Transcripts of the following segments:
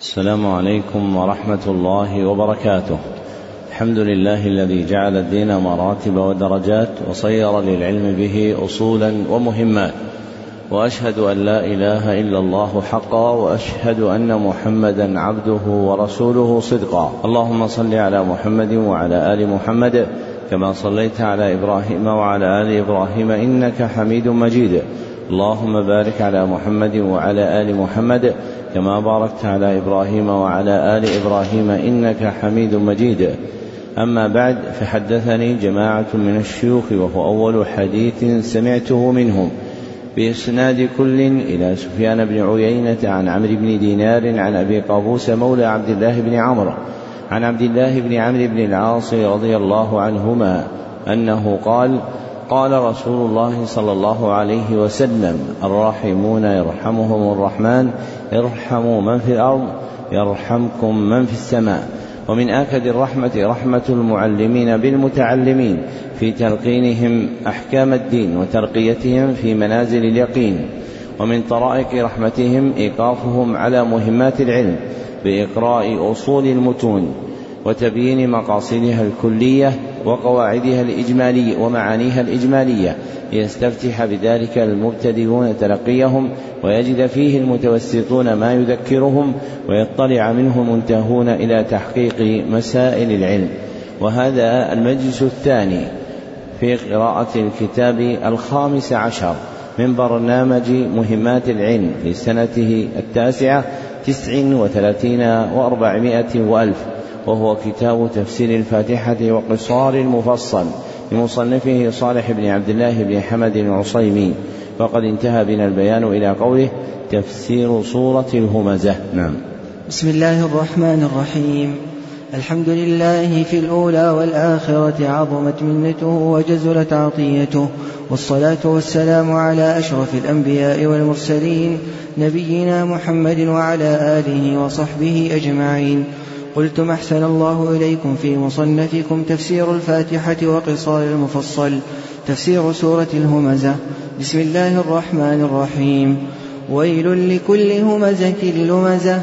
السلام عليكم ورحمة الله وبركاته. الحمد لله الذي جعل الدين مراتب ودرجات وصير للعلم به أصولا ومهمات. وأشهد أن لا إله إلا الله حقا وأشهد أن محمدا عبده ورسوله صدقا. اللهم صل على محمد وعلى آل محمد كما صليت على إبراهيم وعلى آل إبراهيم إنك حميد مجيد. اللهم بارك على محمد وعلى آل محمد كما باركت على إبراهيم وعلى آل إبراهيم إنك حميد مجيد. أما بعد فحدثني جماعة من الشيوخ وهو أول حديث سمعته منهم. بإسناد كل إلى سفيان بن عيينة عن عمرو بن دينار عن أبي قابوس مولى عبد الله بن عمرو عن عبد الله بن عمرو بن العاص رضي الله عنهما أنه قال قال رسول الله صلى الله عليه وسلم الراحمون يرحمهم الرحمن ارحموا من في الأرض يرحمكم من في السماء. ومن آكد الرحمة رحمة المعلمين بالمتعلمين في تلقينهم أحكام الدين وترقيتهم في منازل اليقين. ومن طرائق رحمتهم إيقافهم على مهمات العلم بإقراء أصول المتون. وتبيين مقاصدها الكلية وقواعدها الإجمالية ومعانيها الإجمالية. ليستفتح بذلك المبتدئون تلقيهم ويجد فيه المتوسطون ما يذكرهم ويطلع منه المنتهون إلى تحقيق مسائل العلم. وهذا المجلس الثاني في قراءة الكتاب الخامس عشر من برنامج مهمات العلم في سنته التاسعة تسع وثلاثين وأربعمائة وألف. وهو كتاب تفسير الفاتحة وقصار المفصل لمصنفه صالح بن عبد الله بن حمد العصيمي. فقد انتهى بنا البيان إلى قوله تفسير سورة الهمزة. نعم. بسم الله الرحمن الرحيم. الحمد لله في الأولى والآخرة عظمت منته وجزلت عطيته والصلاة والسلام على أشرف الأنبياء والمرسلين نبينا محمد وعلى آله وصحبه أجمعين. قلتم أحسن الله إليكم في مصنفكم تفسير الفاتحة وقصار المفصل تفسير سورة الهمزة. بسم الله الرحمن الرحيم. ويل لكل همزة لمزة.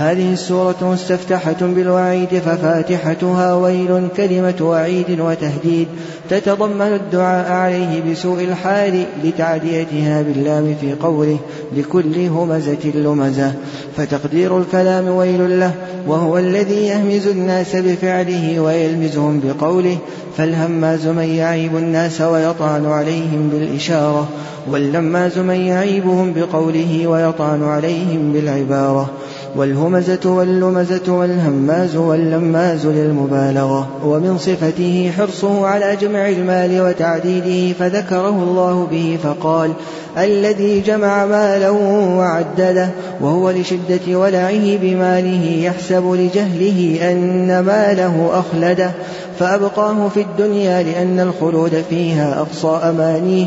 هذه السورة مستفتحة بالوعيد ففاتحتها ويل كلمة وعيد وتهديد. تتضمن الدعاء عليه بسوء الحال لتعديتها باللام في قوله لكل همزة لمزة. فتقدير الكلام ويل له وهو الذي يهمز الناس بفعله ويلمزهم بقوله فالهماز من يعيب الناس ويطعن عليهم بالإشارة واللماز من يعيبهم بقوله ويطعن عليهم بالعبارة. والهمزة واللمزة والهماز واللماز للمبالغة ومن صفته حرصه على جمع المال وتعديده فذكره الله به فقال الذي جمع ماله وعدده وهو لشدة ولعه بماله يحسب لجهله أن ماله أخلده فأبقاه في الدنيا لأن الخلود فيها أقصى أمانيه.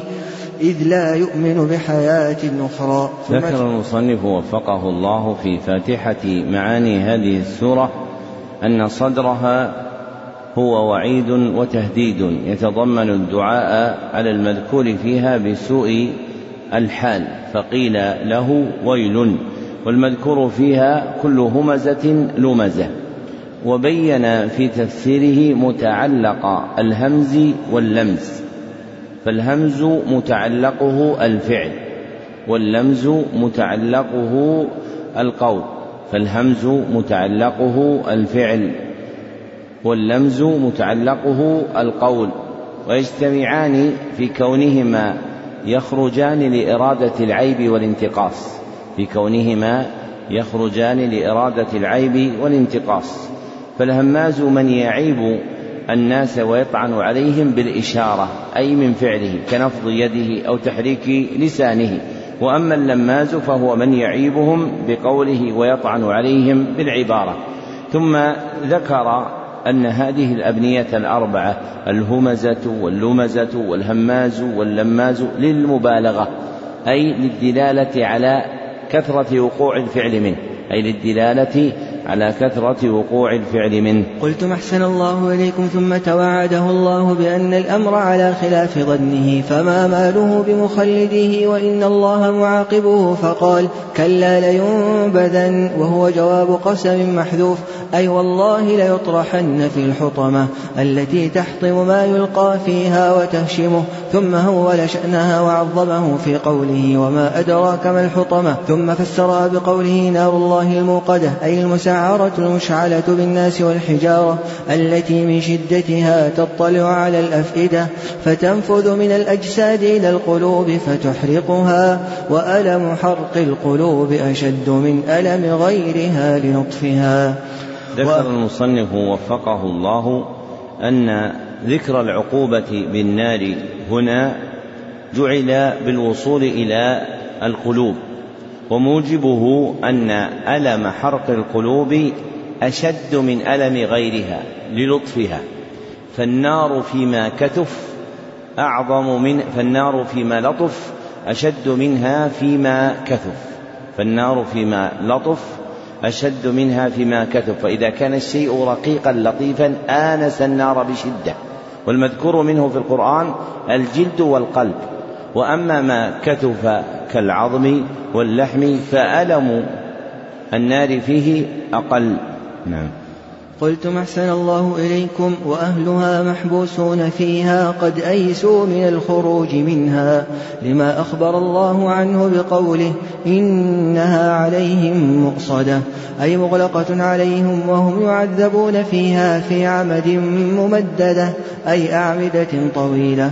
إذ لا يؤمن بحياة أخرى. ذكر المصنف وفقه الله في فاتحة معاني هذه السورة أن صدرها هو وعيد وتهديد يتضمن الدعاء على المذكور فيها بسوء الحال فقيل له ويل والمذكور فيها كل همزة لمزة وبين في تفسيره متعلق الهمز واللمز. فالهمز متعلقه الفعل واللمز متعلقه القول فالهمز متعلقه الفعل واللمز متعلقه القول. ويجتمعان في كونهما يخرجان لإرادة العيب والانتقاص. في كونهما يخرجان لإرادة العيب والانتقاص. فالهماز من يعيب الناس ويطعن عليهم بالإشارة أي من فعله كنفض يده أو تحريك لسانه. وأما اللماز فهو من يعيبهم بقوله ويطعن عليهم بالعبارة. ثم ذكر أن هذه الأبنية الأربعة الهمزة واللمزة والهماز واللماز للمبالغة أي للدلالة على كثرة وقوع الفعل منه أي للدلالة على كثرة وقوع الفعل منه. قلت أحسن الله إليكم ثم توعده الله بأن الأمر على خلاف ظنه فما ماله بمخلده وإن الله معاقبه فقال كلا لينبذن وهو جواب قسم محذوف أي والله ليطرحن في الحطمة التي تحطم ما يلقى فيها وتهشمه ثم هول شأنها وعظمه في قوله وما أدراك ما الحطمة ثم فسرها بقوله نار الله الموقدة أي المسعرة المشعلة بالناس والحجارة التي من شدتها تطلع على الأفئدة فتنفذ من الأجساد إلى القلوب فتحرقها وألم حرق القلوب أشد من ألم غيرها لنطفها. ذكر المصنف وفقه الله أن ذكر العقوبة بالنار هنا جعل بالوصول إلى القلوب. وموجبه أن ألم حرق القلوب أشد من ألم غيرها للطفها. فالنار فيما كتف أعظم من فالنار فيما لطف أشد منها فيما كثف. فالنار فيما لطف أشد منها فيما كثف. فإذا كان الشيء رقيقا لطيفا آنس النار بشدة. والمذكور منه في القرآن الجلد والقلب. وأما ما كثف كالعظم واللحم فألم النار فيه أقل. نعم. قلتم أحسن الله إليكم وأهلها محبوسون فيها قد أيسوا من الخروج منها لما أخبر الله عنه بقوله إنها عليهم مؤصدة أي مغلقة عليهم وهم يعذبون فيها في عمد ممددة أي أعمدة طويلة.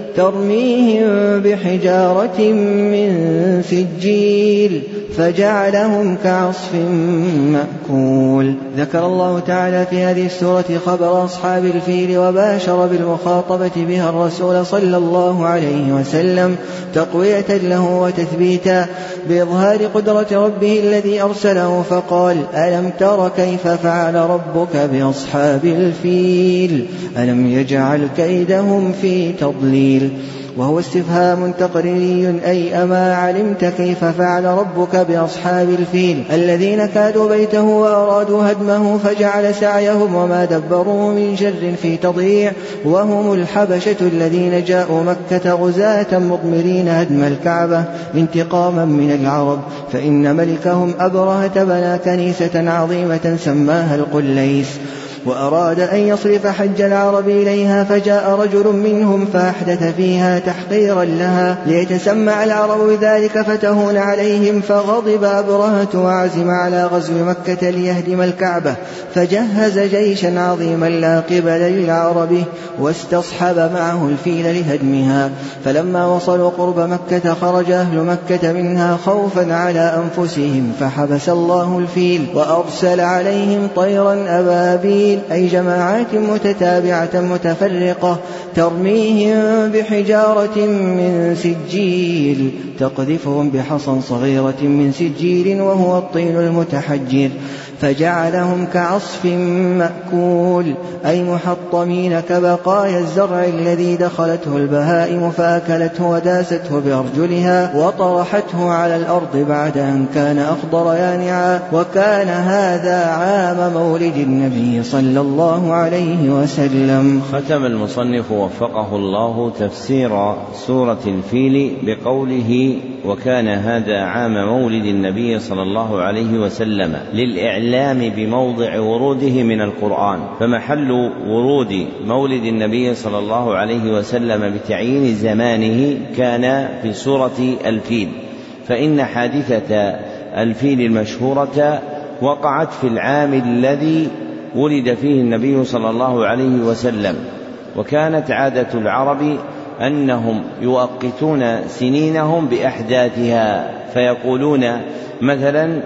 ترميهم بحجارة من سجيل فجعلهم كعصف مأكول. ذكر الله تعالى في هذه السورة خبر أصحاب الفيل وباشر بالمخاطبة بها الرسول صلى الله عليه وسلم تقوية له وتثبيتا بإظهار قدرة ربه الذي أرسله فقال ألم تر كيف فعل ربك بأصحاب الفيل؟ ألم يجعل كيدهم في تضليل؟ وهو استفهام تقريري أي أما علمت كيف فعل ربك بأصحاب الفيل. الذين كادوا بيته وأرادوا هدمه فجعل سعيهم وما دبروا من شر في تضييع وهم الحبشة الذين جاءوا مكة غزاة مضمرين هدم الكعبة انتقاما من العرب. فإن ملكهم أبرهة بنى كنيسة عظيمة سماها القليس. وأراد أن يصرف حج العرب إليها فجاء رجل منهم فأحدث فيها تحقيرا لها ليتسمع العرب بذلك فتهون عليهم فغضب أبرهة وعزم على غزو مكة ليهدم الكعبة فجهز جيشا عظيما لا قبل للعرب واستصحب معه الفيل لهدمها فلما وصلوا قرب مكة خرج أهل مكة منها خوفا على أنفسهم فحبس الله الفيل وأرسل عليهم طيرا أبابيل السبيل أي جماعات متتابعة متفرقة ترميهم بحجارة من سجيل تقذفهم بحصى صغيرة من سجيل وهو الطين المتحجر فجعلهم كعصف مأكول أي محطمين كبقايا الزرع الذي دخلته البهائم فأكلته وداسته بأرجلها وطرحته على الأرض بعد أن كان أخضر يانعا وكان هذا عام مولد النبي صلى الله عليه وسلم. ختم المصنف وفقه الله تفسير سورة الفيل بقوله وكان هذا عام مولد النبي صلى الله عليه وسلم للإعلام بموضع وروده من القرآن فمحل ورود مولد النبي صلى الله عليه وسلم بتعيين زمانه كان في سورة الفيل فإن حادثة الفيل المشهورة وقعت في العام الذي ولد فيه النبي صلى الله عليه وسلم. وكانت عادة العرب أنهم يؤقتون سنينهم بأحداثها فيقولون مثلا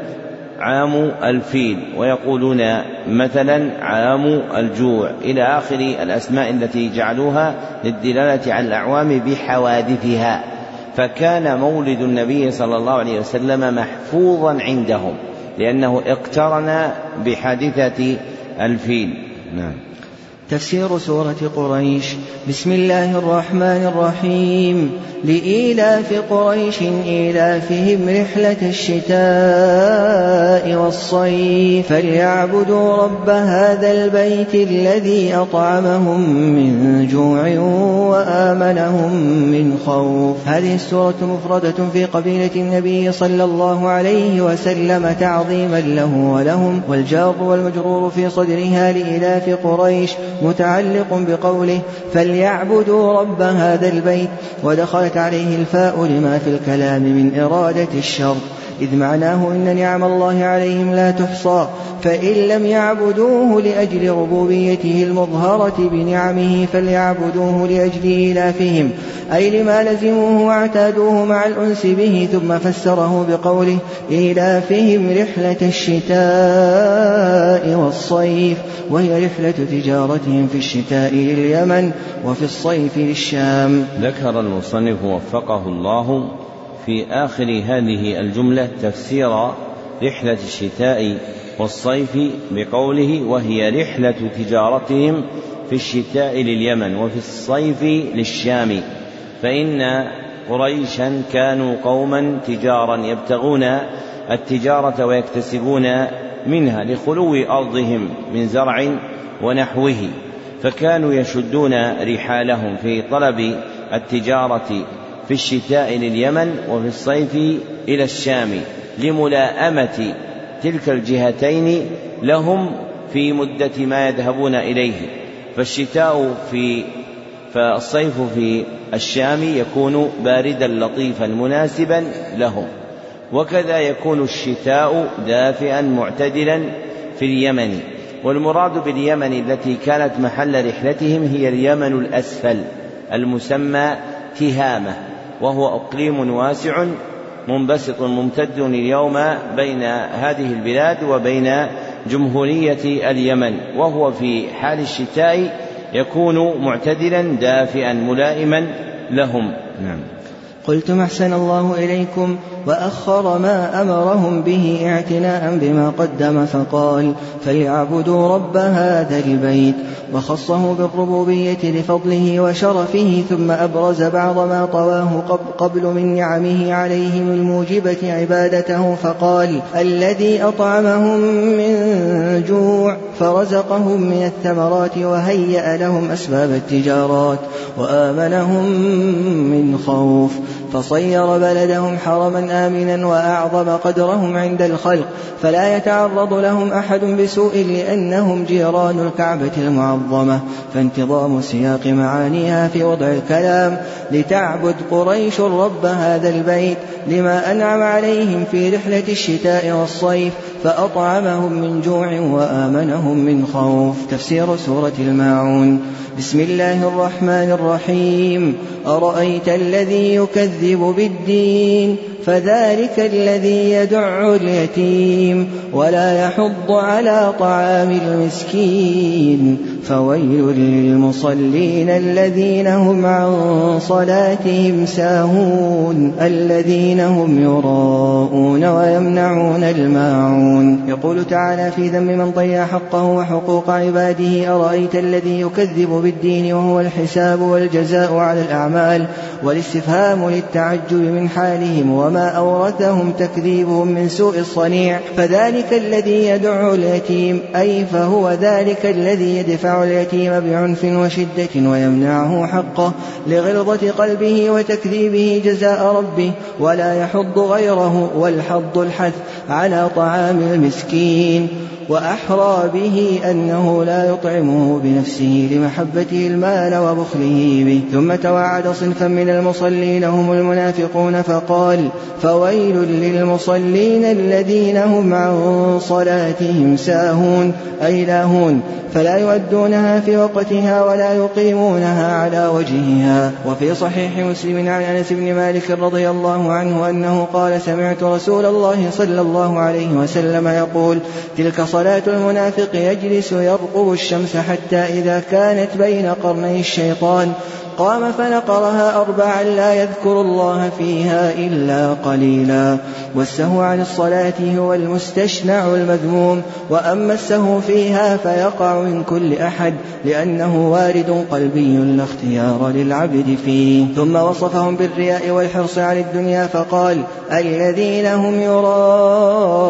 عام الفيل ويقولون مثلا عام الجوع. إلى آخر الأسماء التي جعلوها للدلالة على الأعوام بحوادثها. فكان مولد النبي صلى الله عليه وسلم محفوظا عندهم لأنه اقترن بحادثة الفيل نعم. تفسير سورة قريش. بسم الله الرحمن الرحيم. لإيلاف قريش إيلافهم رحلة الشتاء والصيف. فليعبدوا رب هذا البيت الذي أطعمهم من جوع وآمنهم من خوف. هذه السورة مفردة في قبيلة النبي صلى الله عليه وسلم تعظيما له ولهم والجار والمجرور في صدرها لإيلاف قريش. متعلق بقوله فليعبدوا رب هذا البيت ودخلت عليه الفاء لما في الكلام من إرادة الشر. إذ معناه إن نعم الله عليهم لا تحصى فإن لم يعبدوه لأجل ربوبيته المظهرة بنعمه فليعبدوه لأجل إيلافهم. أي لما لزموه واعتادوه مع الأنس به ثم فسره بقوله إيلافهم رحلة الشتاء والصيف وهي رحلة تجارتهم في الشتاء لليمن وفي الصيف للشام. ذكر المصنف وفقه الله في آخر هذه الجملة تفسير رحلة الشتاء والصيف بقوله وهي رحلة تجارتهم في الشتاء لليمن وفي الصيف للشام. فإن قريشا كانوا قوما تجارا يبتغون التجارة ويكتسبون منها لخلو أرضهم من زرع ونحوه. فكانوا يشدون رحالهم في طلب التجارة في الشتاء لليمن وفي الصيف إلى الشام لملاءمة تلك الجهتين لهم في مدة ما يذهبون إليه. فالشتاء في فالصيف في الشام يكون باردا لطيفا مناسبا لهم. وكذا يكون الشتاء دافئا معتدلا في اليمن. والمراد باليمن التي كانت محل رحلتهم هي اليمن الأسفل المسمى تهامة وهو إقليم واسع منبسط ممتد اليوم بين هذه البلاد وبين جمهورية اليمن وهو في حال الشتاء يكون معتدلا دافئا ملائما لهم. نعم. قلتم أحسن الله إليكم وأخر ما أمرهم به اعتناء بما قدم فقال فليعبدوا رب هذا البيت وخصه بالربوبية لفضله وشرفه ثم أبرز بعض ما طواه قبل من نعمه عليهم الموجبة عبادته فقال الذي أطعمهم من جوع فرزقهم من الثمرات وهيأ لهم أسباب التجارات وآمنهم من خوف فصير بلدهم حرما آمنا وأعظم قدرهم عند الخلق فلا يتعرض لهم أحد بسوء لأنهم جيران الكعبة المعظمة. فانتظام سياق معانيها في وضع الكلام لتعبد قريش رب هذا البيت لما أنعم عليهم في رحلة الشتاء والصيف فأطعمهم من جوع وآمنهم من خوف. تفسير سورة الماعون. بسم الله الرحمن الرحيم. أرأيت الذي يكذب بالدين؟ فذلك الذي يدع اليتيم. ولا يحض على طعام المسكين. فويل للمصلين الذين هم عن صلاتهم ساهون الذين هم يراءون ويمنعون الماعون. يقول تعالى في ذم من ضيع حقه وحقوق عباده أرأيت الذي يكذب بالدين وهو الحساب والجزاء على الأعمال والاستفهام للتعجب من حالهم وما أورثهم تكذيبهم من سوء الصنيع فذلك الذي يدع اليتيم أي فهو ذلك الذي يدفع اليتيم بعنف وشدة ويمنعه حقه لغلظة قلبه وتكذيبه جزاء ربه ولا يحض غيره والحض الحث على طعام المسكين وأحرى به أنه لا يطعمه بنفسه لمحبته المال وبخله به. ثم توعد صنفا من المصلين هم المنافقون فقال فويل للمصلين الذين هم عن صلاتهم ساهون. أي لاهون فلا يؤدونها في وقتها ولا يقيمونها على وجهها. وفي صحيح مسلم عن أنس بن مالك رضي الله عنه أنه قال سمعت رسول الله صلى الله عليه وسلم يقول تلك صلاة المنافق يجلس يرقب الشمس حتى إذا كانت بين قرني الشيطان. قام فنقرها أربعا لا يذكر الله فيها إلا قليلا. والسهو عن الصلاة هو المستشنع المذموم. وأما السهو فيها فيقع من كل أحد لأنه وارد قلبي لا اختيار للعبد فيه. ثم وصفهم بالرياء والحرص على الدنيا فقال الذين هم يراءون.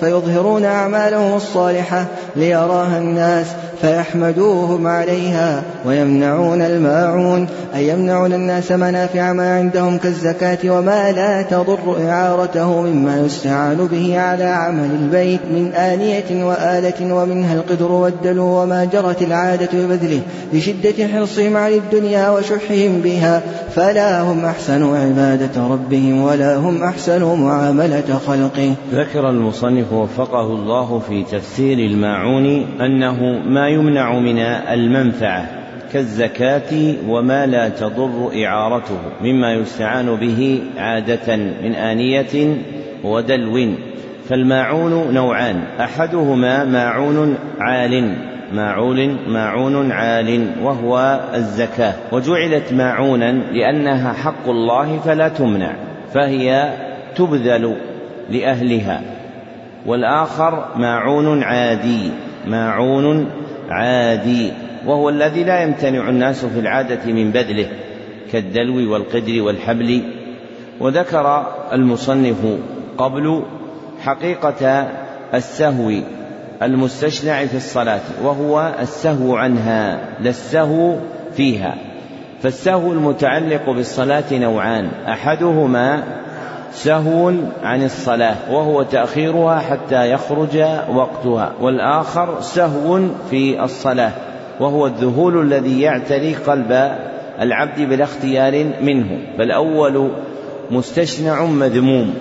فيظهرون أعمالهم الصالحة ليراها الناس فيحمدوهم عليها ويمنعون الماعون أي يمنعون الناس منافع ما عندهم كالزكاة وما لا تضر إعارته مما يستعان به على عمل البيت من آنية وآلة ومنها القدر والدلو وما جرت العادة ببذله لشدة حرصهم على الدنيا وشحهم بها فلا هم أحسن عبادة ربهم ولا هم أحسن معاملة خلقه. ذكر المصنف وفقه الله في تفسير الماعون أنه ما يمنع من المنفعة كالزكاة وما لا تضر إعارته مما يستعان به عادة من آنية ودلو. فالماعون نوعان أحدهما ماعون عال ماعول ماعون عال وهو الزكاة. وجعلت ماعونا لأنها حق الله فلا تمنع فهي تبذل لأهلها. والآخر ماعون عادي ماعون عادي وهو الذي لا يمتنع الناس في العادة من بذله كالدلو والقدر والحبل. وذكر المصنف قبل حقيقة السهو المستشنع في الصلاة وهو السهو عنها لا السهو فيها. فالسهو المتعلق بالصلاة نوعان أحدهما سهو عن الصلاة وهو تأخيرها حتى يخرج وقتها. والآخر سهو في الصلاة وهو الذهول الذي يعتري قلب العبد بلا اختيار منه. فالأول مستشنع مذموم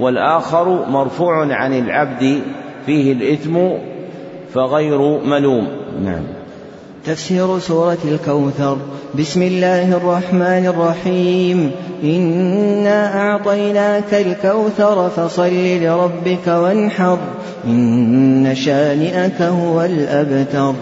والآخر مرفوع عن العبد فيه الإثم فغير ملوم. نعم. تفسير سورة الكوثر. بسم الله الرحمن الرحيم. إنا أعطيناك الكوثر فصل لربك وانحر. إن شانئك هو الأبتر.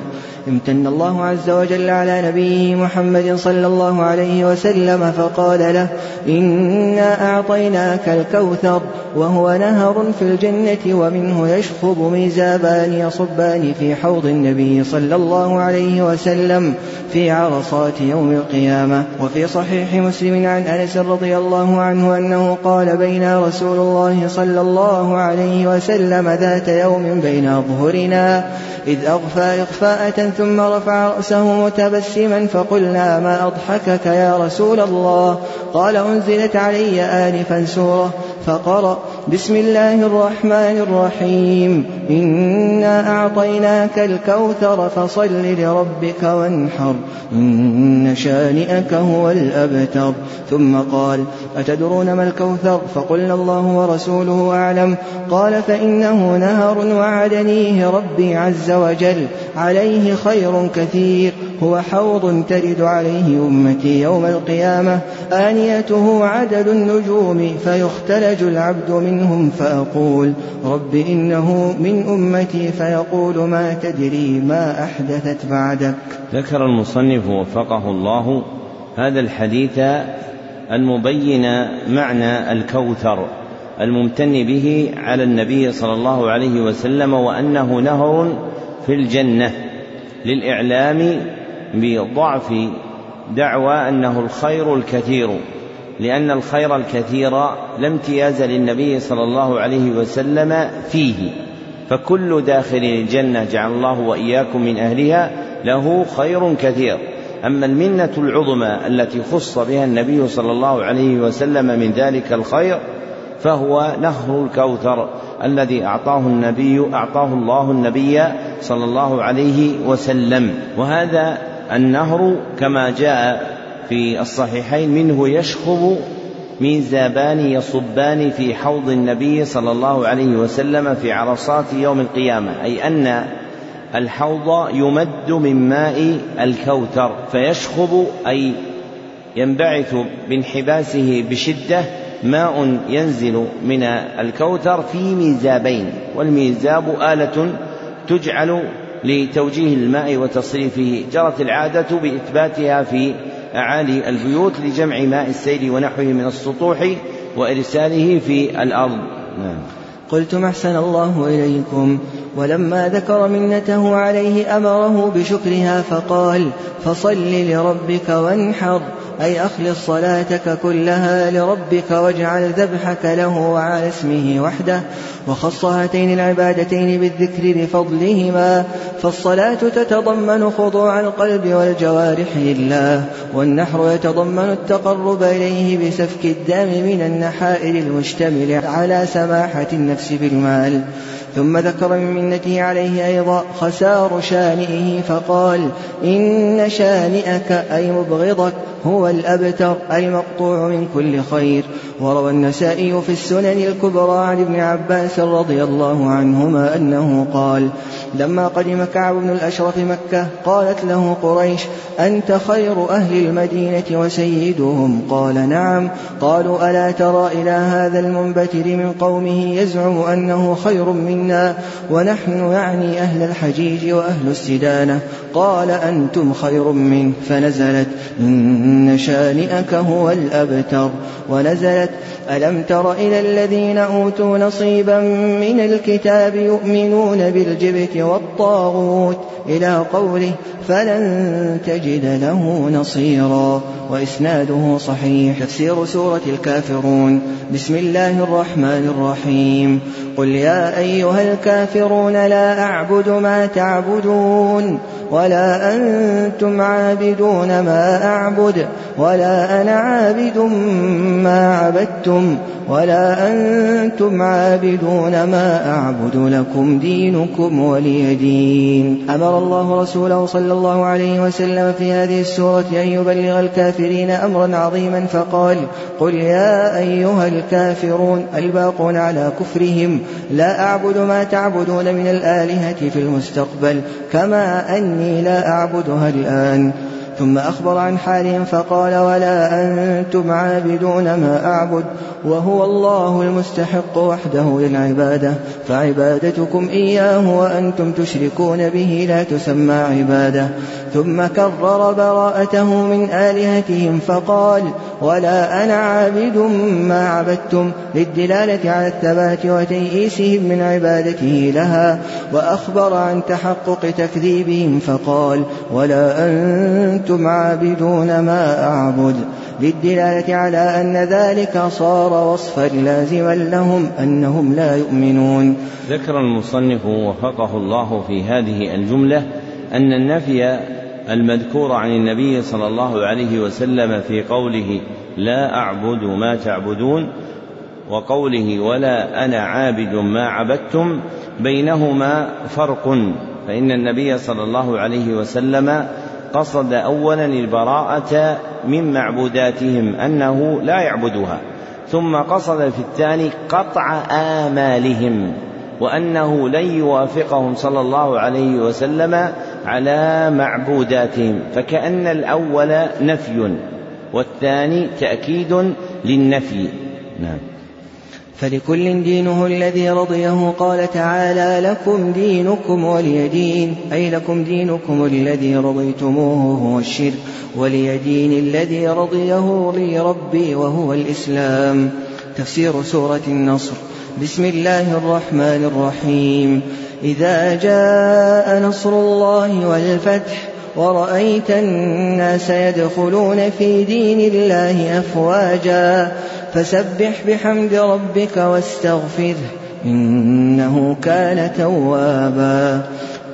امتن الله عز وجل على نبيه محمد صلى الله عليه وسلم فقال له إنا أعطيناك الكوثر وهو نهر في الجنة ومنه يشخب ميزابان يصبان في حوض النبي صلى الله عليه وسلم في عرصات يوم القيامة. وفي صحيح مسلم عن أنس رضي الله عنه أنه قال بين رسول الله صلى الله عليه وسلم ذات يوم بين أظهرنا إذ أغفى إغفاءة ثم رفع رأسه متبسما فقلنا ما أضحكك يا رسول الله؟ قال أنزلت علي آنفا سورة. فقرأ بسم الله الرحمن الرحيم إنا أعطيناك الكوثر فصل لربك وانحر إن شانئك هو الأبتر. ثم قال أتدرون ما الكوثر؟ فقلنا الله ورسوله أعلم. قال فإنه نهر وعدنيه ربي عز وجل عليه خير كثير هو حوض ترد عليه أمتي يوم القيامة آنيته عدد النجوم فيختلج العبد منهم فأقول رب إنه من أمتي فيقول ما تدري ما أحدثت بعدك. ذكر المصنف وفقه الله هذا الحديث المبين معنى الكوثر الممتن به على النبي صلى الله عليه وسلم وأنه نهر في الجنة للإعلام بضعف دعوى أنه الخير الكثير. لأن الخير الكثير لا امتياز للنبي صلى الله عليه وسلم فيه. فكل داخل الجنة جعل الله وإياكم من أهلها له خير كثير. أما المنة العظمى التي خص بها النبي صلى الله عليه وسلم من ذلك الخير فهو نهر الكوثر الذي أعطاه النبي أعطاه الله النبي صلى الله عليه وسلم. وهذا النهر كما جاء في الصحيحين منه يشخب ميزابان يصبان في حوض النبي صلى الله عليه وسلم في عرصات يوم القيامة أي أن الحوض يمد من ماء الكوثر فيشخب أي ينبعث بانحباسه بشدة ماء ينزل من الكوثر في ميزابين والميزاب آلة تجعل لتوجيه الماء وتصريفه جرت العادة بإثباتها في أعالي البيوت لجمع ماء السيل ونحوه من السطوح وإرساله في الأرض نعم. قلت محسن الله إليكم. ولما ذكر منته عليه أمره بشكرها فقال فصل لربك وانحر أي أخلص صلاتك كلها لربك واجعل ذبحك له وعلى اسمه وحده وخص هاتين العبادتين بالذكر لفضلهما فالصلاة تتضمن خضوع القلب والجوارح لله والنحر يتضمن التقرب إليه بسفك الدم من النحائر المشتمل على سماحة النفس بالمال. ثم ذكر من منته عليه أيضا خسار شانئه فقال إن شانئك أي مبغضك هو الأبتر المقطوع من كل خير. وروى النسائي في السنن الكبرى عن ابن عباس رضي الله عنهما أنه قال لما قدم كعب بن الأشرف مكة قالت له قريش أنت خير أهل المدينة وسيدهم؟ قال نعم. قالوا ألا ترى إلى هذا المنبتر من قومه يزعم أنه خير منا ونحن يعني أهل الحجيج وأهل السدانة. قال أنتم خير منه. فنزلت إن شانئك هو الأبتر. ونزلت ألم تر إلى الذين أوتوا نصيبا من الكتاب يؤمنون بالجبت والطاغوت إلى قوله فلن تجد له نصيرا وإسناده صحيح تفسير سورة الكافرون بسم الله الرحمن الرحيم قل يا أيها الكافرون لا أعبد ما تعبدون ولا أنتم عابدون ما أعبد ولا أنا عابد ما عبدتم ولا أنتم عابدون ما أعبد لكم دينكم ولي دين. أمر الله رسوله صلى الله عليه وسلم في هذه السورة أن يبلغ الكافرين أمرا عظيما فقال قل يا أيها الكافرون الباقون على كفرهم لا أعبد ما تعبدون من الآلهة في المستقبل كما أني لا أعبدها الآن. ثم أخبر عن حالهم فقال ولا أنتم عابدون ما أعبد وهو الله المستحق وحده للعبادة فعبادتكم إياه وأنتم تشركون به لا تسمى عبادة ثم كرر براءته من آلهتهم فقال ولا أنا عابد ما عبدتم للدلالة على الثبات وتيئيسهم من عبادته لها وأخبر عن تحقق تكذيبهم فقال ولا أنتم عابدون ما أعبد للدلالة على أن ذلك صار وصفا لازما لهم أنهم لا يؤمنون. ذكر المصنف وفقه الله في هذه الجملة أن النفي المذكور عن النبي صلى الله عليه وسلم في قوله لا أعبد ما تعبدون وقوله ولا أنا عابد ما عبدتم بينهما فرق فإن النبي صلى الله عليه وسلم قصد أولا البراءة من معبوداتهم أنه لا يعبدها ثم قصد في الثاني قطع آمالهم وأنه لن يوافقهم صلى الله عليه وسلم على معبوداتهم فكأن الأول نفي والثاني تأكيد للنفي. نعم. فلكل دينه الذي رضيه قال تعالى لكم دينكم ولي دين أي لكم دينكم الذي رضيتموه هو الشرك ولي دين الذي رضيه لي ربي وهو الإسلام. تفسير سورة النصر. بسم الله الرحمن الرحيم. إذا جاء نصر الله والفتح ورأيت الناس يدخلون في دين الله أفواجا فسبح بحمد ربك واستغفره إنه كان توابا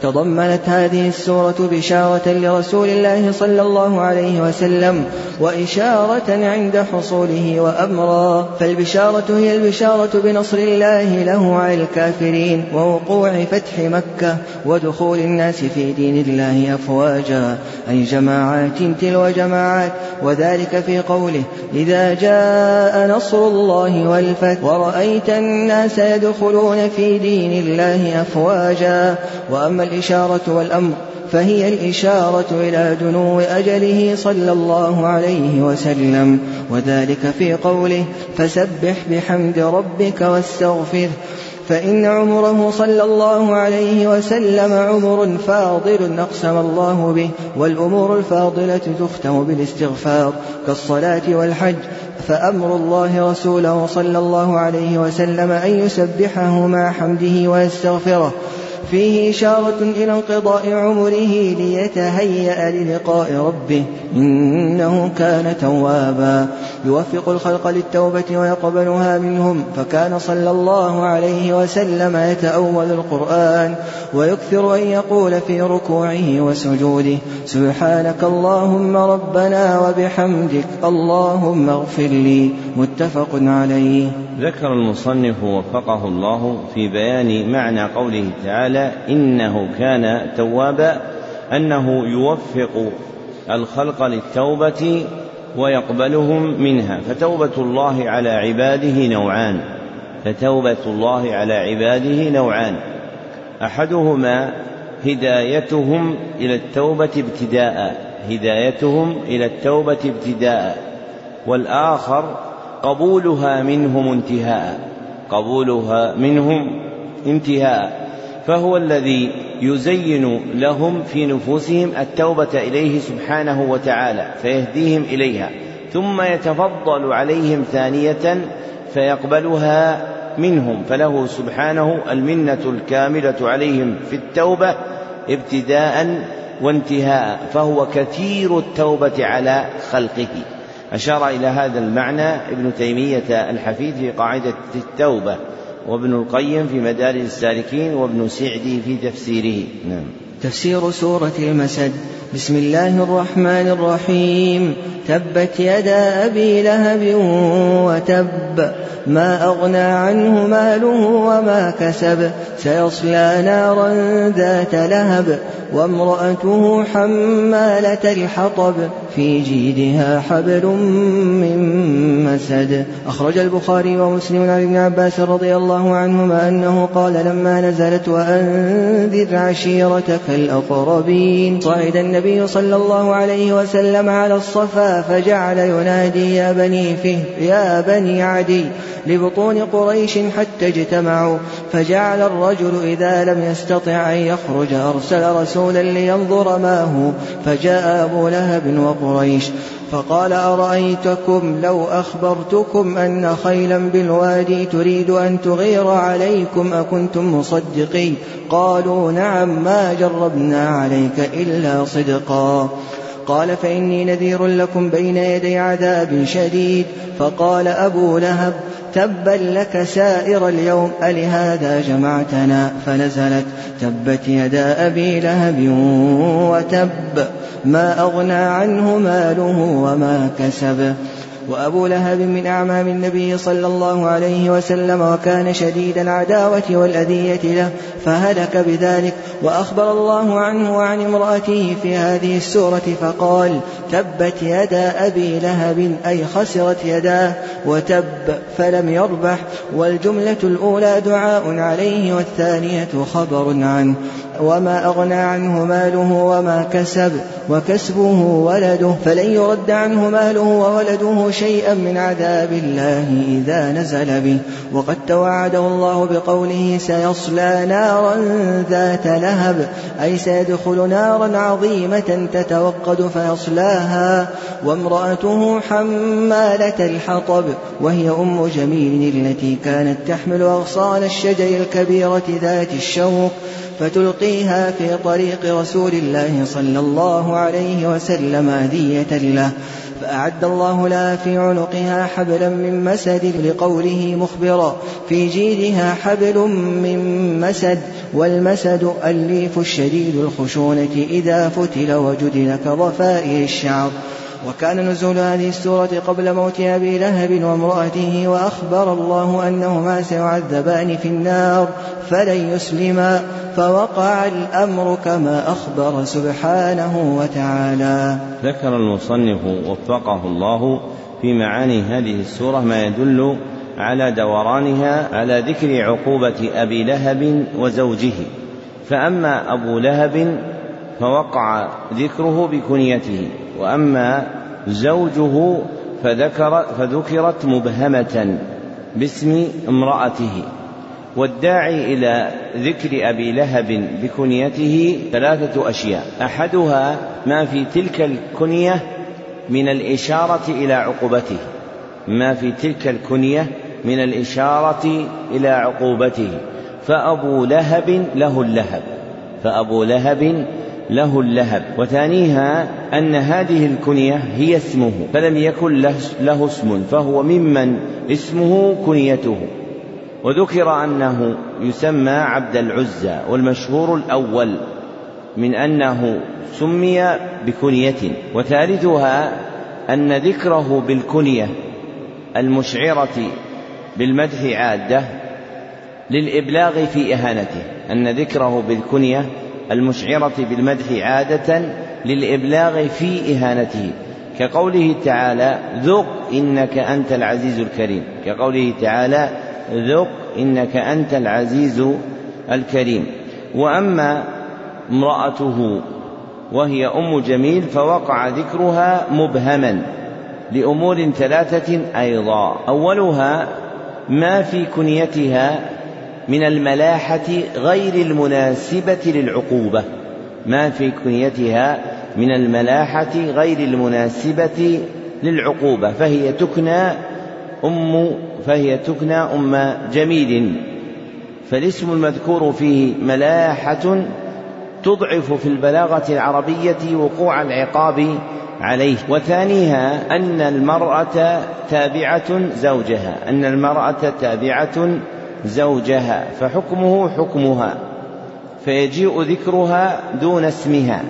تضمنت هذه السورة بشارة لرسول الله صلى الله عليه وسلم وإشارة عند حصوله وأمرا فالبشارة هي البشارة بنصر الله له على الكافرين ووقوع فتح مكة ودخول الناس في دين الله أفواجا أي جماعات تلو جماعات وذلك في قوله إذا جاء نصر الله والفتح ورأيت الناس يدخلون في دين الله أفواجا وأما الإشارة والأمر فهي الإشارة إلى دنو أجله صلى الله عليه وسلم. وذلك في قوله فسبح بحمد ربك واستغفره فإن عمره صلى الله عليه وسلم عمر فاضل أقسم الله به والأمور الفاضلة تختم بالاستغفار كالصلاة والحج فأمر الله رسوله صلى الله عليه وسلم أن يسبحه مع حمده ويستغفره. فيه إشارة إلى انقضاء عمره ليتهيأ للقاء ربه إنه كان توابا. يوفق الخلق للتوبة ويقبلها منهم فكان صلى الله عليه وسلم يتأول القرآن ويكثر أن يقول في ركوعه وسجوده سبحانك اللهم ربنا وبحمدك اللهم اغفر لي. متفق عليه. ذكر المصنف وفقه الله في بيان معنى قوله تعالى إنه كان توابا أنه يوفق الخلق للتوبة ويقبلهم منها. فتوبة الله على عباده نوعان. فتوبة الله على عباده نوعان. أحدهما هدايتهم إلى التوبة ابتداء. هدايتهم إلى التوبة ابتداء. والآخر قبولها منهم انتهاء. قبولها منهم انتهاء. فهو الذي يزين لهم في نفوسهم التوبة إليه سبحانه وتعالى فيهديهم إليها. ثم يتفضل عليهم ثانية فيقبلها منهم. فله سبحانه المنة الكاملة عليهم في التوبة ابتداء وانتهاء. فهو كثير التوبة على خلقه. أشار إلى هذا المعنى ابن تيمية الحفيد في قاعدة التوبة وابن القيم في مدارج السالكين وابن سعدي في تفسيره. نعم. تفسير سورة المسد. بسم الله الرحمن الرحيم. تبت يدا أبي لهب وتب. ما أغنى عنه ماله وما كسب. سيصلى نارا ذات لهب وامرأته حمالة الحطب في جيدها حبل من مسد. أخرج البخاري ومسلم عن ابن عباس رضي الله عنهما أنه قال لما نزلت وأنذر عشيرتك الأقربين. صعد النبي صلى الله عليه وسلم على الصفا فجعل ينادي يا بني فهر يا بني عدي لبطون قريش حتى اجتمعوا. فجعل الرجل إذا لم يستطع أن يخرج أرسل رسولا لينظر ما هو فجاء أبو لهب وقريش فقال أرأيتكم لو أخبرتكم أن خيلا بالوادي تريد أن تغير عليكم أكنتم مصدقين؟ قالوا نعم ما جربنا عليك إلا صدقا. قال فإني نذير لكم بين يدي عذاب شديد. فقال أبو لهب تبا لك سائر اليوم ألهذا جمعتنا؟ فنزلت تبت يدا أبي لهب وتب. ما أغنى عنه ماله وما كسب. وأبو لهب من أعمام النبي صلى الله عليه وسلم وكان شديد العداوة والأذية له فهلك بذلك. وأخبر الله عنه وعن امرأته في هذه السورة فقال تبت يدا أبي لهب أي خسرت يداه. وتب فلم يربح. والجملة الأولى دعاء عليه والثانية خبر عنه. وما أغنى عنه ماله وما كسب وكسبه ولده. فلن يرد عنه ماله وولده شيئا من عذاب الله إذا نزل به. وقد توعده الله بقوله سيصلى نارا ذات لهب أي سيدخل نارا عظيمة تتوقد فيصلاها. وامرأته حمالة الحطب وهي أم جميل التي كانت تحمل أغصان الشجر الكبيرة ذات الشوك فتلقيها في طريق رسول الله صلى الله عليه وسلم هدية له. فأعد الله لها في عنقها حبلا من مسد لقوله مخبرا. في جيدها حبل من مسد والمسد الليف الشديد الخشونة إذا فتل وجدل كضفائر الشعر. وكان نزول هذه السورة قبل موت أبي لهب وامرأته وأخبر الله أنهما سيعذبان في النار فلن يسلما. فوقع الأمر كما أخبر سبحانه وتعالى. ذكر المصنف وفقه الله في معاني هذه السورة ما يدل على دورانها على ذكر عقوبة أبي لهب وزوجه. فأما أبو لهب فوقع ذكره بكنيته. وأما زوجه فذكر فذكرت مبهمة باسم امرأته. والداعي إلى ذكر أبي لهب بكنيته ثلاثة أشياء. أحدها ما في تلك الكنية من الإشارة إلى عقوبته. ما في تلك الكنية من الإشارة إلى عقوبته. فأبو لهب له اللهب. فأبو لهب له اللهب. وثانيها أن هذه الكنية هي اسمه. فلم يكن له اسم فهو ممن اسمه كنيته. وذكر أنه يسمى عبد العزى والمشهور الأول من أنه سمي بكنية. وثالثها أن ذكره بالكنية المشعرة بالمدح عادة للإبلاغ في إهانته أن ذكره بالكنية المشعرة بالمدح عادة للإبلاغ في إهانته. كقوله تعالى ذق إنك أنت العزيز الكريم. كقوله تعالى ذق إنك أنت العزيز الكريم. وأما امرأته وهي أم جميل فوقع ذكرها مبهما لأمور ثلاثة أيضا. أولها ما في كنيتها من الملاحة غير المناسبة للعقوبة. ما في كنيتها من الملاحة غير المناسبة للعقوبة. فهي تكنى أم فهي تكنى أم جميل. فالاسم المذكور فيه ملاحة تضعف في البلاغة العربية وقوع العقاب عليه. وثانيها أن المرأة تابعة زوجها. أن المرأة تابعة زوجها فحكمه حكمها فيجيء ذكرها دون اسمها.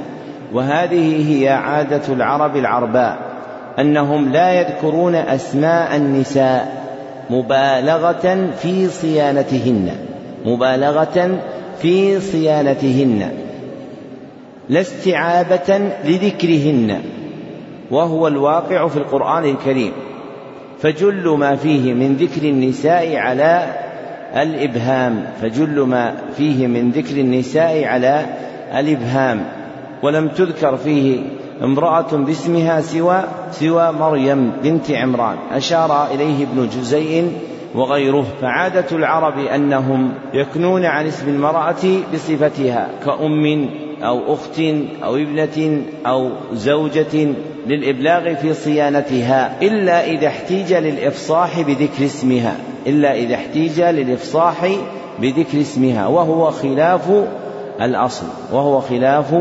وهذه هي عادة العرب العرباء أنهم لا يذكرون أسماء النساء مبالغة في صيانتهن مبالغة في صيانتهن لا استعابة لذكرهن. وهو الواقع في القرآن الكريم. فجل ما فيه من ذكر النساء على الإبهام فجل ما فيه من ذكر النساء على الإبهام ولم تذكر فيه امرأة باسمها سوى سوى مريم بنت عمران. أشار إليه ابن جزيء وغيره. فعادة العرب أنهم يكنون عن اسم المرأة بصفتها كأم أو أخت أو ابنة أو زوجة للإبلاغ في صيانتها إلا إذا احتيج للإفصاح بذكر اسمها. إلا إذا احتيج للإفصاح بذكر اسمها وهو خلاف الأصل وهو خلاف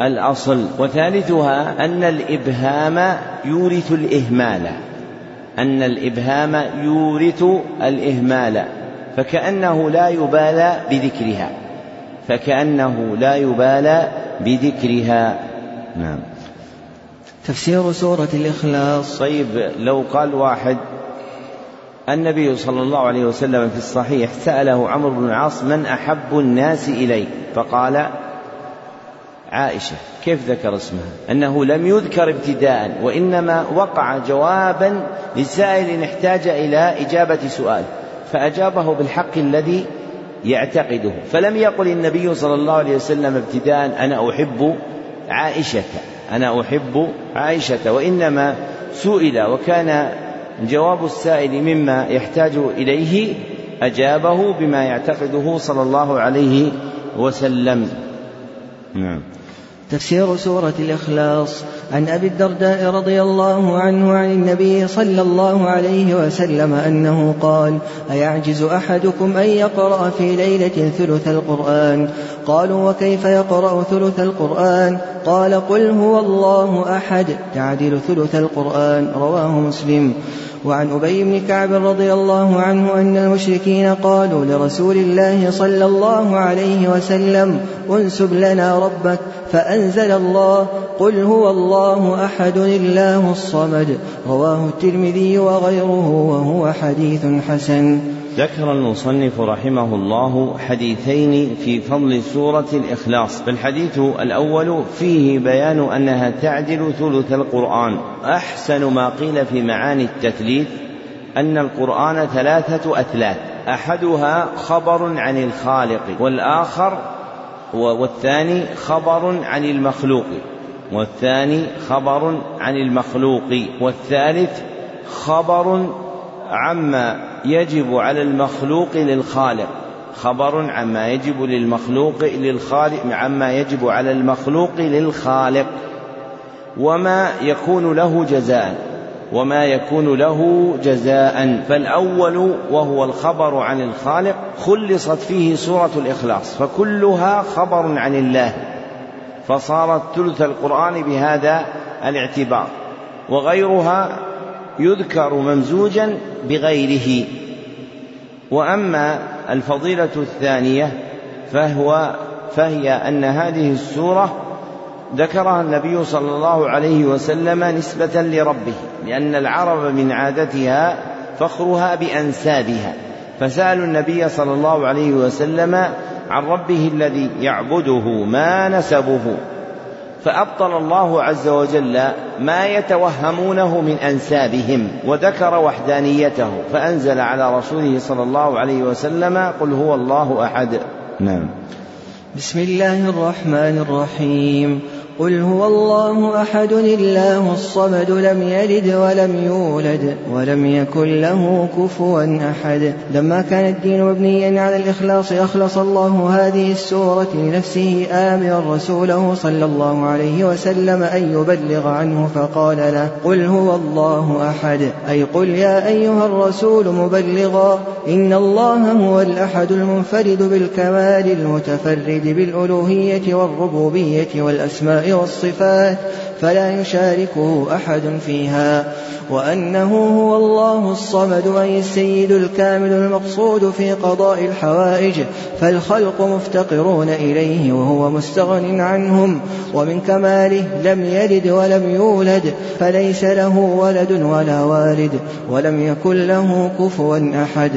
الأصل. وثالثها أن الإبهام يورث الإهمال أن الإبهام يورث الإهمال فكأنه لا يبالى بذكرها فكأنه لا يبالى بذكرها. نعم. تفسير سورة الإخلاص. طيب لو قال واحد النبي صلى الله عليه وسلم في الصحيح سأله عمرو بن العاص من أحب الناس إليك فقال عائشة. كيف ذكر اسمها؟ أنه لم يذكر ابتداء وإنما وقع جوابا لسائل احتاج إلى إجابة سؤال فأجابه بالحق الذي يعتقده. فلم يقل النبي صلى الله عليه وسلم ابتداء أنا أحب عائشة أنا أحب عائشة وإنما سئل وكان جواب السائل مما يحتاج إليه أجابه بما يعتقده صلى الله عليه وسلم. نعم. تفسير سورة الإخلاص. عن أبي الدرداء رضي الله عنه عن النبي صلى الله عليه وسلم أنه قال أيعجز أحدكم أن يقرأ في ليلة ثلث القرآن؟ قالوا وكيف يقرأ ثلث القرآن؟ قال قل هو الله أحد تعدل ثلث القرآن. رواه مسلم. وعن أبي بن كعب رضي الله عنه أن المشركين قالوا لرسول الله صلى الله عليه وسلم انسب لنا ربك فأنزل الله قل هو الله أحد الله الصمد. رواه الترمذي وغيره وهو حديث حسن. ذكر المصنف رحمه الله حديثين في فضل سورة الإخلاص. فالحديث الأول فيه بيان أنها تعدل ثلث القرآن. أحسن ما قيل في معاني التثليث أن القرآن ثلاثة أثلاث. أحدها خبر عن الخالق والآخر والثاني خبر عن المخلوق والثاني خبر عن المخلوق والثالث خبر عما يجب على المخلوق للخالق. خبر عما يجب للمخلوق للخالق عما يجب على المخلوق للخالق. وما يكون له جزاء وما يكون له جزاء. فالأول وهو الخبر عن الخالق خلصت فيه سورة الإخلاص فكلها خبر عن الله. فصارت ثلث القرآن بهذا الاعتبار. وغيرها يذكر ممزوجا بغيره. وأما الفضيلة الثانية فهو فهي أن هذه السورة ذكرها النبي صلى الله عليه وسلم نسبة لربه لأن العرب من عادتها فخرها بأنسابها. فسالوا النبي صلى الله عليه وسلم عن ربه الذي يعبده ما نسبه. فأبطل الله عز وجل ما يتوهمونه من أنسابهم وذكر وحدانيته فأنزل على رسوله صلى الله عليه وسلم قل هو الله أحد. نعم. بسم الله الرحمن الرحيم. قل هو الله أحد الله الصمد لم يلد ولم يولد ولم يكن له كفوا أحد. لما كان الدين مبنيا على الإخلاص أخلص الله هذه السورة لنفسه آمرا رسوله صلى الله عليه وسلم أن يبلغ عنه فقال له قل هو الله أحد. أي قل يا أيها الرسول مبلغا إن الله هو الأحد المنفرد بالكمال المتفرد بالألوهية والربوبية والأسماء. والصفات فلا يشاركه أحد فيها. وأنه هو الله الصمد أي السيد الكامل المقصود في قضاء الحوائج فالخلق مفتقرون إليه وهو مستغن عنهم ومن كماله لم يلد ولم يولد فليس له ولد ولا والد ولم يكن له كفوا أحد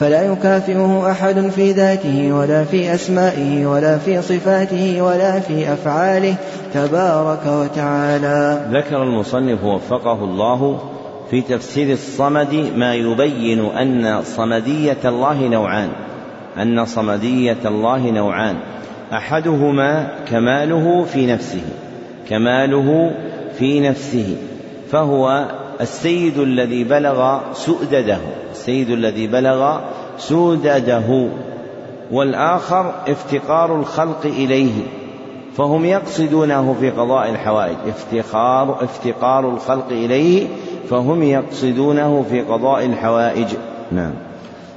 فلا يكافئه أحد في ذاته ولا في أسمائه ولا في صفاته ولا في أفعاله تبارك وتعالى. ذكر المصنف وفقه الله في تفسير الصمد ما يبين أن صمدية الله نوعان. أن صمدية الله نوعان. أحدهما كماله في نفسه كماله في نفسه فهو السيد الذي بلغ سؤدده السيد الذي بلغ سؤدده. والآخر افتقار الخلق إليه فهم يقصدونه في قضاء الحوائج. افتقار افتقار الخلق إليه فهم يقصدونه في قضاء الحوائج. نعم.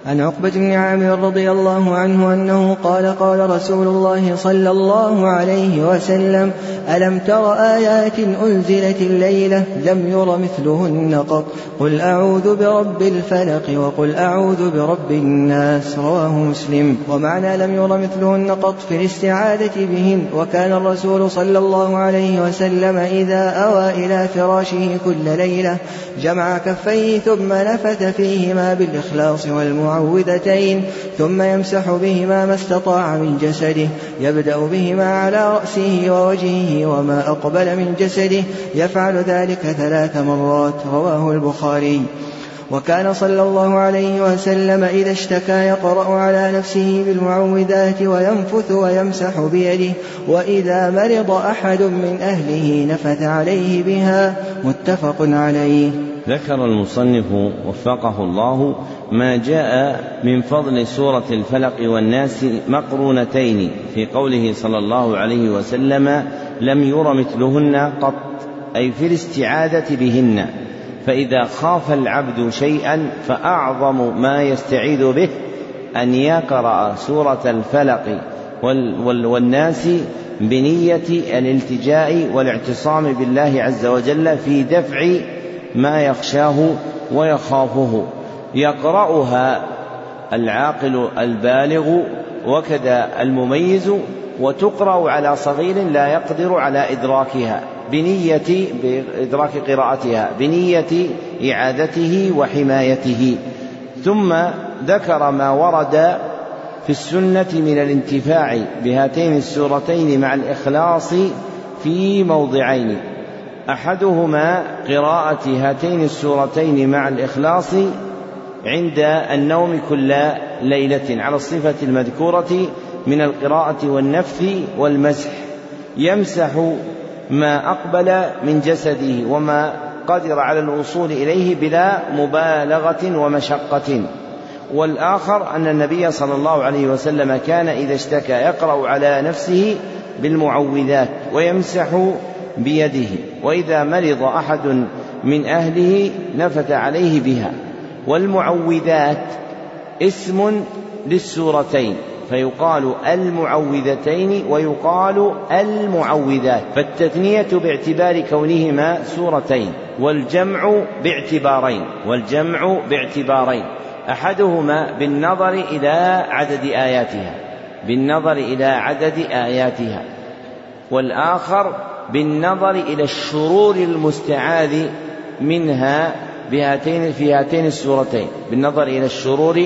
عن عقبة بن عامر رضي الله عنه أنه قال قال رسول الله صلى الله عليه وسلم ألم تر آيات أنزلت الليلة لم ير مثلهن قط؟ قل أعوذ برب الفلق وقل أعوذ برب الناس رواه مسلم. ومعنى لم ير مثلهن قط في الاستعاذة بهن وكان الرسول صلى الله عليه وسلم إذا أوى إلى فراشه كل ليلة جمع كفيه ثم نفث فيهما بالإخلاص والمعوذتين ثم يمسح بهما ما استطاع من جسده يبدأ بهما على رأسه ووجهه وما أقبل من جسده يفعل ذلك ثلاث مرات رواه البخاري. وكان صلى الله عليه وسلم إذا اشتكى يقرأ على نفسه بالمعوذات وينفث ويمسح بيده وإذا مرض أحد من أهله نفث عليه بها متفق عليه. ذكر المصنف وفقه الله ما جاء من فضل سورة الفلق والناس مقرونتين في قوله صلى الله عليه وسلم لم ير مثلهن قط أي في الاستعاذة بهن. فإذا خاف العبد شيئا فأعظم ما يستعيذ به أن يقرأ سورة الفلق والناس بنية الالتجاء والاعتصام بالله عز وجل في دفع ما يخشاه ويخافه. يقرأها العاقل البالغ وكذا المميز وتقرأ على صغير لا يقدر على إدراكها. بنية بإدراك قراءتها بنية إعادته وحمايته. ثم ذكر ما ورد في السنة من الانتفاع بهاتين السورتين مع الإخلاص في موضعين. أحدهما قراءة هاتين السورتين مع الإخلاص عند النوم كل ليلة على الصفة المذكورة من القراءة والنفث والمسح. يمسح ما أقبل من جسده وما قدر على الوصول إليه بلا مبالغة ومشقة. والآخر أن النبي صلى الله عليه وسلم كان إذا اشتكى يقرأ على نفسه بالمعوذات ويمسح بيده وإذا مرض أحد من أهله نفث عليه بها. والمعوذات اسم للسورتين. فيقال المعوذتين ويقال المعوذات فالتثنية باعتبار كونهما سورتين والجمع باعتبارين والجمع باعتبارين أحدهما بالنظر إلى عدد آياتها بالنظر إلى عدد آياتها والآخر بالنظر إلى الشرور المستعاذ منها بهاتين في هاتين السورتين بالنظر إلى الشرور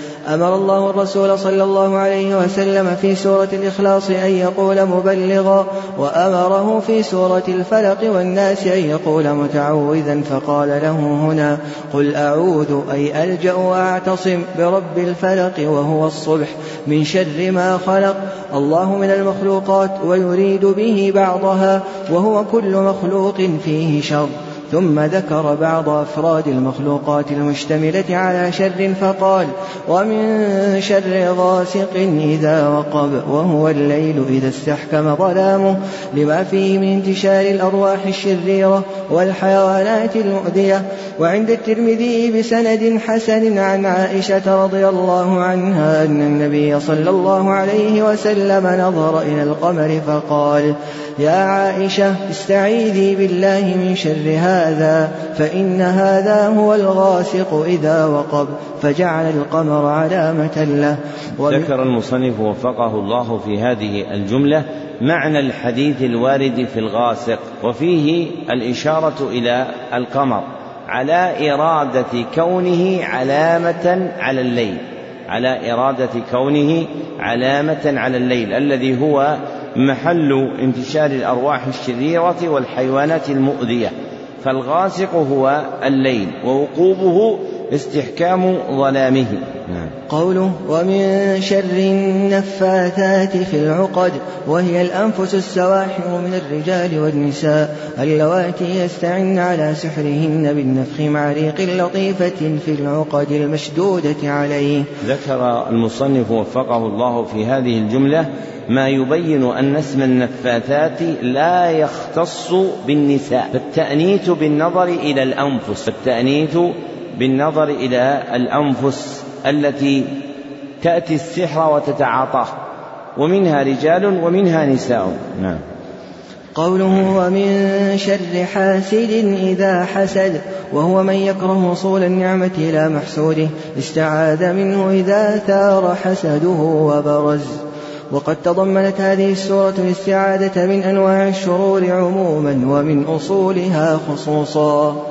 أمر الله الرسول صلى الله عليه وسلم في سورة الإخلاص أن يقول مبلغا وأمره في سورة الفلق والناس أن يقول متعوذا فقال له هنا قل أعوذ أي ألجأ وأعتصم برب الفلق وهو الصبح من شر ما خلق. الله من المخلوقات ويريد به بعضها وهو كل مخلوق فيه شر. ثم ذكر بعض أفراد المخلوقات المشتملة على شر فقال ومن شر غاسق إذا وقب وهو الليل إذا استحكم ظلامه لما فيه من انتشار الأرواح الشريرة والحيوانات المؤذية. وعند الترمذي بسند حسن عن عائشة رضي الله عنها أن النبي صلى الله عليه وسلم نظر إلى القمر فقال يا عائشة استعيذي بالله من شر هذا فإن هذا هو الغاسق إذا وقب فجعل القمر علامة له. ذكر المصنف وفقه الله في هذه الجملة معنى الحديث الوارد في الغاسق وفيه الإشارة إلى القمر على إرادة كونه علامة على الليل على إرادة كونه علامة على الليل الذي هو محل انتشار الأرواح الشريرة والحيوانات المؤذية. فالغاسق هو الليل ووقوبه استحكام ظلامه نعم. قوله ومن شر النفاثات في العقد وهي الأنفس السواحر من الرجال والنساء اللواتي يستعن على سحرهن بالنفخ مع ريق لطيفة في العقد المشدودة عليه ذكر المصنف وفقه الله في هذه الجملة ما يبين أن اسم النفاثات لا يختص بالنساء فالتأنيث بالنظر إلى الأنفس فالتأنيث بالنظر إلى الأنفس التي تأتي السحر وتتعاطاه. ومنها رجال ومنها نساء. نعم. قوله ومن شر حاسد إذا حسد وهو من يكره وصول النعمة إلى محسوده استعاذ منه إذا ثار حسده وبرز. وقد تضمنت هذه السورة الاستعاذة من أنواع الشرور عموما ومن أصولها خصوصا.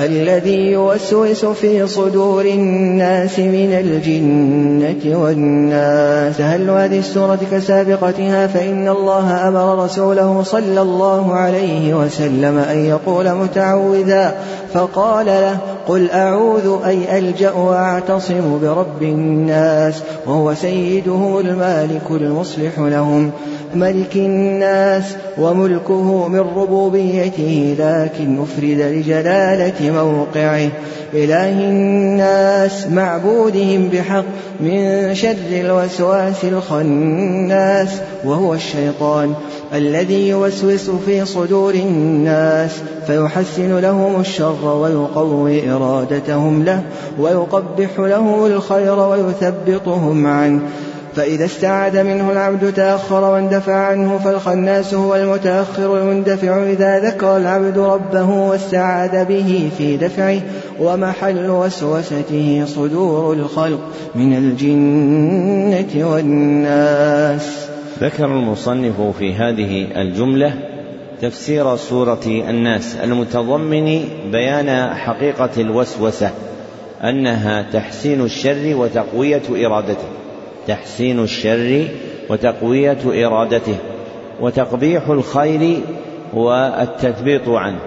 الذي يوسوس في صدور الناس من الجنة والناس. هل هذه السورة كسابقتها؟ فإن الله أمر رسوله صلى الله عليه وسلم أن يقول متعوذا فقال له قل أعوذ أي ألجأ وأعتصم برب الناس وهو سيدهم المالك المصلح لهم ملك الناس وملكه من ربوبيته لكن أفرد لجلالة موقعه. إله الناس معبودهم بحق من شر الوسواس الخناس وهو الشيطان. الذي يوسوس في صدور الناس فيحسن لهم الشر ويقوي إرادتهم له ويقبح لهم الخير ويثبطهم عنه. فإذا استعاد منه العبد تأخر واندفع عنه فالخناس هو المتأخر المندفع إذا ذكر العبد ربه واستعاد به في دفعه. ومحل وسوسته صدور الخلق من الجنة والناس. ذكر المصنف في هذه الجملة تفسير سورة الناس المتضمن بيان حقيقة الوسوسة أنها تحسين الشر وتقوية إرادته تحسين الشر وتقوية إرادته وتقبيح الخير والتثبيط عنه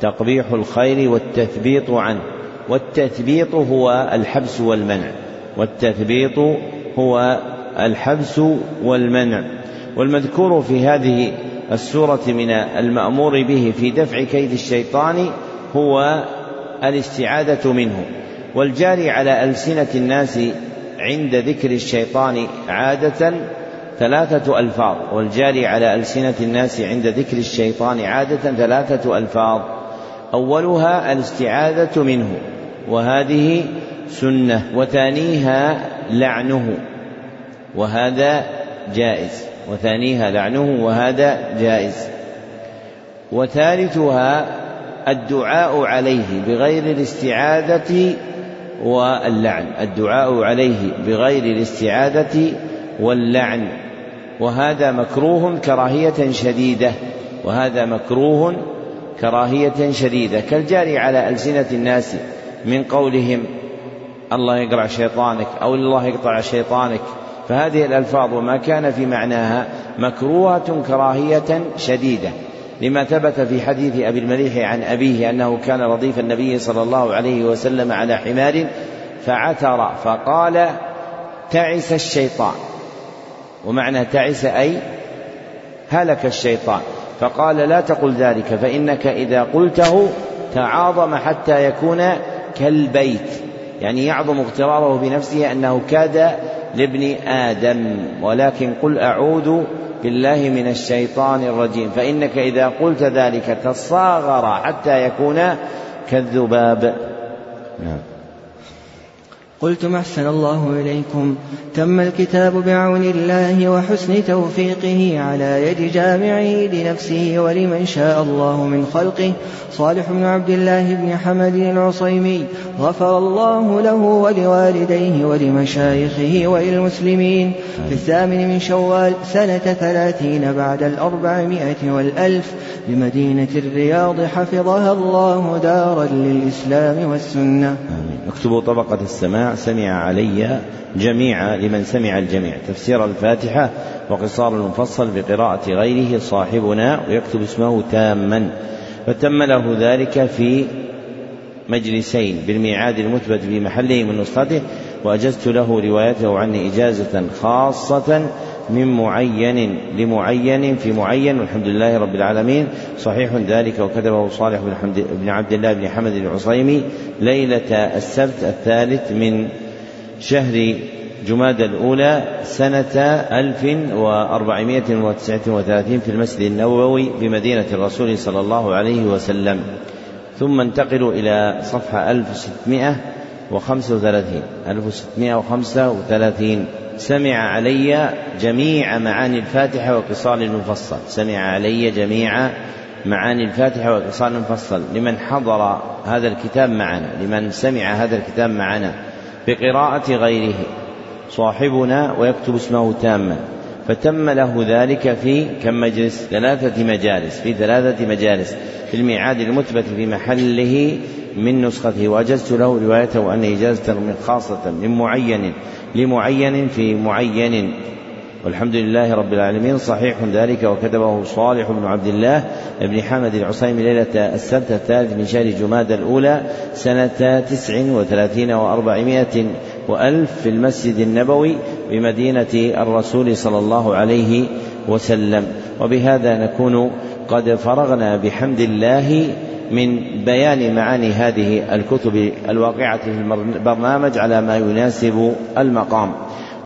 تقبيح الخير والتثبيط عنه والتثبيط هو الحبس والمنع والتثبيط هو الحبس والمنع. والمذكور في هذه السورة من المأمور به في دفع كيد الشيطان هو الاستعاذة منه. والجاري على ألسنة الناس عند ذكر الشيطان عادة ثلاثة ألفاظ. والجاري على ألسنة الناس عند ذكر الشيطان عادة ثلاثة ألفاظ. أولها الاستعاذة منه وهذه سنة وثانيها لعنه. وهذا جائز وثانيها لعنه وهذا جائز. وثالثها الدعاء عليه بغير الاستعاذة واللعن الدعاء عليه بغير الاستعاذة واللعن. وهذا مكروه كراهية شديدة وهذا مكروه كراهية شديدة. كالجاري على ألسنة الناس من قولهم الله يقرع شيطانك أو الله يقطع شيطانك فهذه الألفاظ وما كان في معناها مكروهة كراهية شديدة لما ثبت في حديث أبي المليح عن أبيه أنه كان رديف النبي صلى الله عليه وسلم على حمار فعثر فقال تعس الشيطان. ومعنى تعس أي هلك الشيطان فقال لا تقل ذلك فإنك إذا قلته تعاظم حتى يكون كالبيت. يعني يعظم اغتراره بنفسه أنه كاد لابن آدم ولكن قل أعوذ بالله من الشيطان الرجيم فإنك إذا قلت ذلك تصاغر حتى يكون كالذباب. نعم. قلتم أحسن الله إليكم. تم الكتاب بعون الله وحسن توفيقه على يد جامعه لنفسه ولمن شاء الله من خلقه. صالح بن عبد الله بن حمد العصيمي غفر الله له ولوالديه ولمشايخه وللمسلمين. في الثامن من شوال سنة ثلاثين بعد الأربعمائة والألف بمدينة الرياض حفظها الله دارا للإسلام والسنة. آمين. اكتبوا طبقة السماع. سمع علي جميعا لمن سمع الجميع. تفسير الفاتحة وقصار المفصل بقراءة غيره صاحبنا ويكتب اسمه تاما. فتم له ذلك في مجلسين بالميعاد المثبت في محله من نسخته وأجزت له روايته عني إجازة خاصة من معين لمعين في معين والحمد لله رب العالمين. صحيح ذلك وكتبه صالح بن, حمد بن عبد الله بن حمد العصيمي ليلة السبت الثالث من شهر جماد الأولى سنة 1439 في المسجد النووي بمدينة الرسول صلى الله عليه وسلم. ثم انتقلوا إلى صفحة 1635 1635 سمع علي جميع معاني الفاتحة وقصال المفصل. سمع علي جميع معاني الفاتحة وقصال المفصل. لمن حضر هذا الكتاب معنا لمن سمع هذا الكتاب معنا بقراءة غيره صاحبنا ويكتب اسمه تاما. فتم له ذلك في كم مجلس؟ ثلاثة مجالس في ثلاثة مجالس. في الميعاد المثبت في محله من نسخته. وأجزت له روايته أن إجازة خاصة من معين. لمعين في معين. والحمد لله رب العالمين. صحيح ذلك وكتبه صالح بن عبد الله بن حمد العصيمي ليلة السبت الثالث من شهر جماد الأولى سنة تسع وثلاثين وأربعمائة وألف في المسجد النبوي بمدينة الرسول صلى الله عليه وسلم. وبهذا نكون قد فرغنا. بحمد الله من بيان معاني هذه الكتب الواقعة في البرنامج على ما يناسب المقام.